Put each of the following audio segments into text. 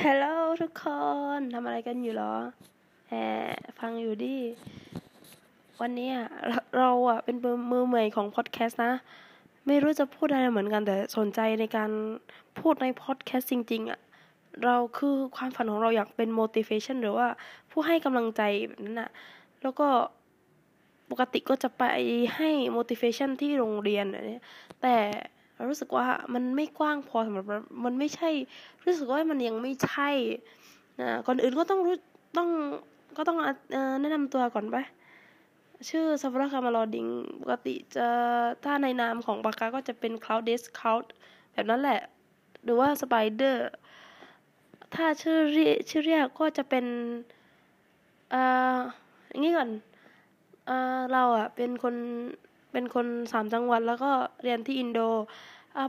ฮัลโหลทุกคนทำอะไรกันอยู่หรอแหมฟังอยู่ดิ วันนี้อะเราเราอะเป็นมือมือใหม่ของพอดแคสต์นะ ไม่รู้จะพูดอะไรเหมือนกันแต่สนใจในการพูดในพอดแคสต์จริง ๆอะ เราคือความฝันของเราอยากเป็น motivation หรือว่าผู้ให้กำลังใจแบบนั้นอะ แล้วก็ปกติก็จะไปให้ motivation ที่โรงเรียนอะไรเนี้ยแต่ เรารู้สึกว่ามันไม่กว้างพอสำหรับมันไม่ใช่ รู้สึกว่ามันยังไม่ใช่นะก่อนอื่นก็ต้องรู้ต้องก็ต้องอแนะนำตัวก่อนไปชื่อซาฟราคามาลอดิงปกติจะถ้าในนามของปากกาก็จะเป็น Cloud Desk Cloud แบบนั้นแหละ หรือว่า Spider ถ้าชื่อเรียชื่อเรียกก็จะเป็นเอ่ออย่างนี้ก่อนเอ่อเราอะเป็นคน เป็นคนสามจังหวัดแล้วก็เรียนที่อินโด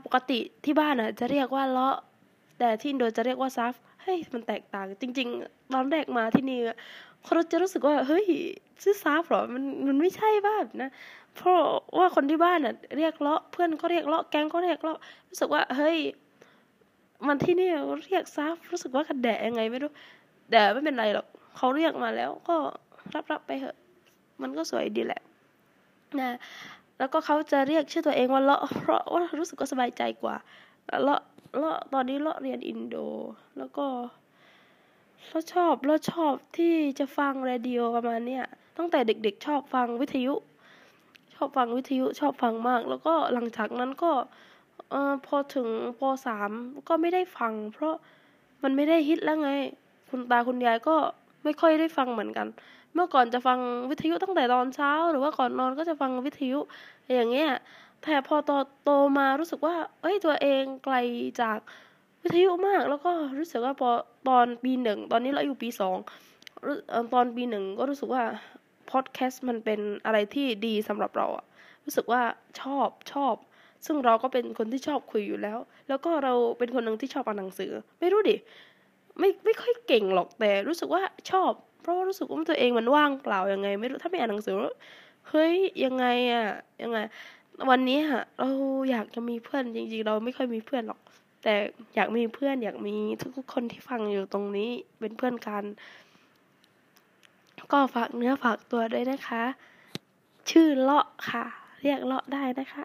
ปกติที่บ้านอะจะเรียกว่าเลาะแต่ที่อินโดจะเรียกว่าซัฟเฮ้ยมันแตกต่าง จริง ๆ ตอนแรกมาที่นี่เขาจะรู้สึกว่า เฮ้ยชื่อซัฟเหรอมันมันไม่ใช่บ้านนะ เพราะว่าคนที่บ้านอะเรียกเลาะเพื่อนก็เรียกเลาะแก๊งก็เรียกเลาะรู้สึกว่าเฮ้ยมันที่นี่เรียกซัฟรู้สึกว่ากระแดะยังไงไม่รู้แต่ไม่เป็นไรหรอกเขาเรียกมาแล้วก็รับรับไปเถอะ มันก็สวยดีแหละ นะแล้วก็เขาจะเรียกชื่อตัวเองว่าเลาะเพราะว่ารู้สึกก็สบายใจกว่าเลาะเลาะตอนนี้เลาะเรียนอินโด แล้วก็เราชอบเราชอบที่จะฟังเรดิโอประมาณเนี้ยตั้งแต่เด็กๆชอบฟังวิทยุ ชอบฟังวิทยุชอบฟังมาก แล้วก็หลังจากนั้นก็เออพอถึงปสามก็ไม่ได้ฟัง เพราะมันไม่ได้ฮิตแล้วไง คุณตาคุณยายก็ ไม่ค่อยได้ฟังเหมือนกัน เมื่อก่อนจะฟังวิทยุตั้งแต่ตอนเช้า หรือว่าก่อนนอนก็จะฟังวิทยุ อย่างเงี้ยแต่พอโตโตมารู้สึกว่า เอ้ยตัวเองไกลจากวิทยุมาก แล้วก็รู้สึกว่าพอตอนปีหนึ่งตอนนี้เราอยู่ปีสองตอนปีหนึ่งก็รู้สึกว่าพอดแคสต์มันเป็นอะไรที่ดีสำหรับเราอะรู้สึกว่าชอบชอบ ซึ่งเราก็เป็นคนที่ชอบคุยอยู่แล้ว แล้วก็เราเป็นคนหนึ่งที่ชอบอ่านหนังสือ ไม่รู้ดิ ไม่ไม่ค่อยเก่งหรอกแต่รู้สึกว่าชอบ เพราะว่ารู้สึกว่าตัวเองมันว่างเปล่ายังไง ไม่รู้ถ้าไม่อ่านหนังสือเฮ้ยยังไงอะยังไง วันนี้อะเราอยากจะมีเพื่อนจริง ๆ เราไม่ค่อยมีเพื่อนหรอก แต่อยากมีเพื่อนอยากมีทุกๆคนที่ฟังอยู่ตรงนี้เป็นเพื่อนกัน ก็ฝากเนื้อฝากตัวด้วยนะคะ ชื่อเลาะค่ะ เรียกเลาะได้นะคะ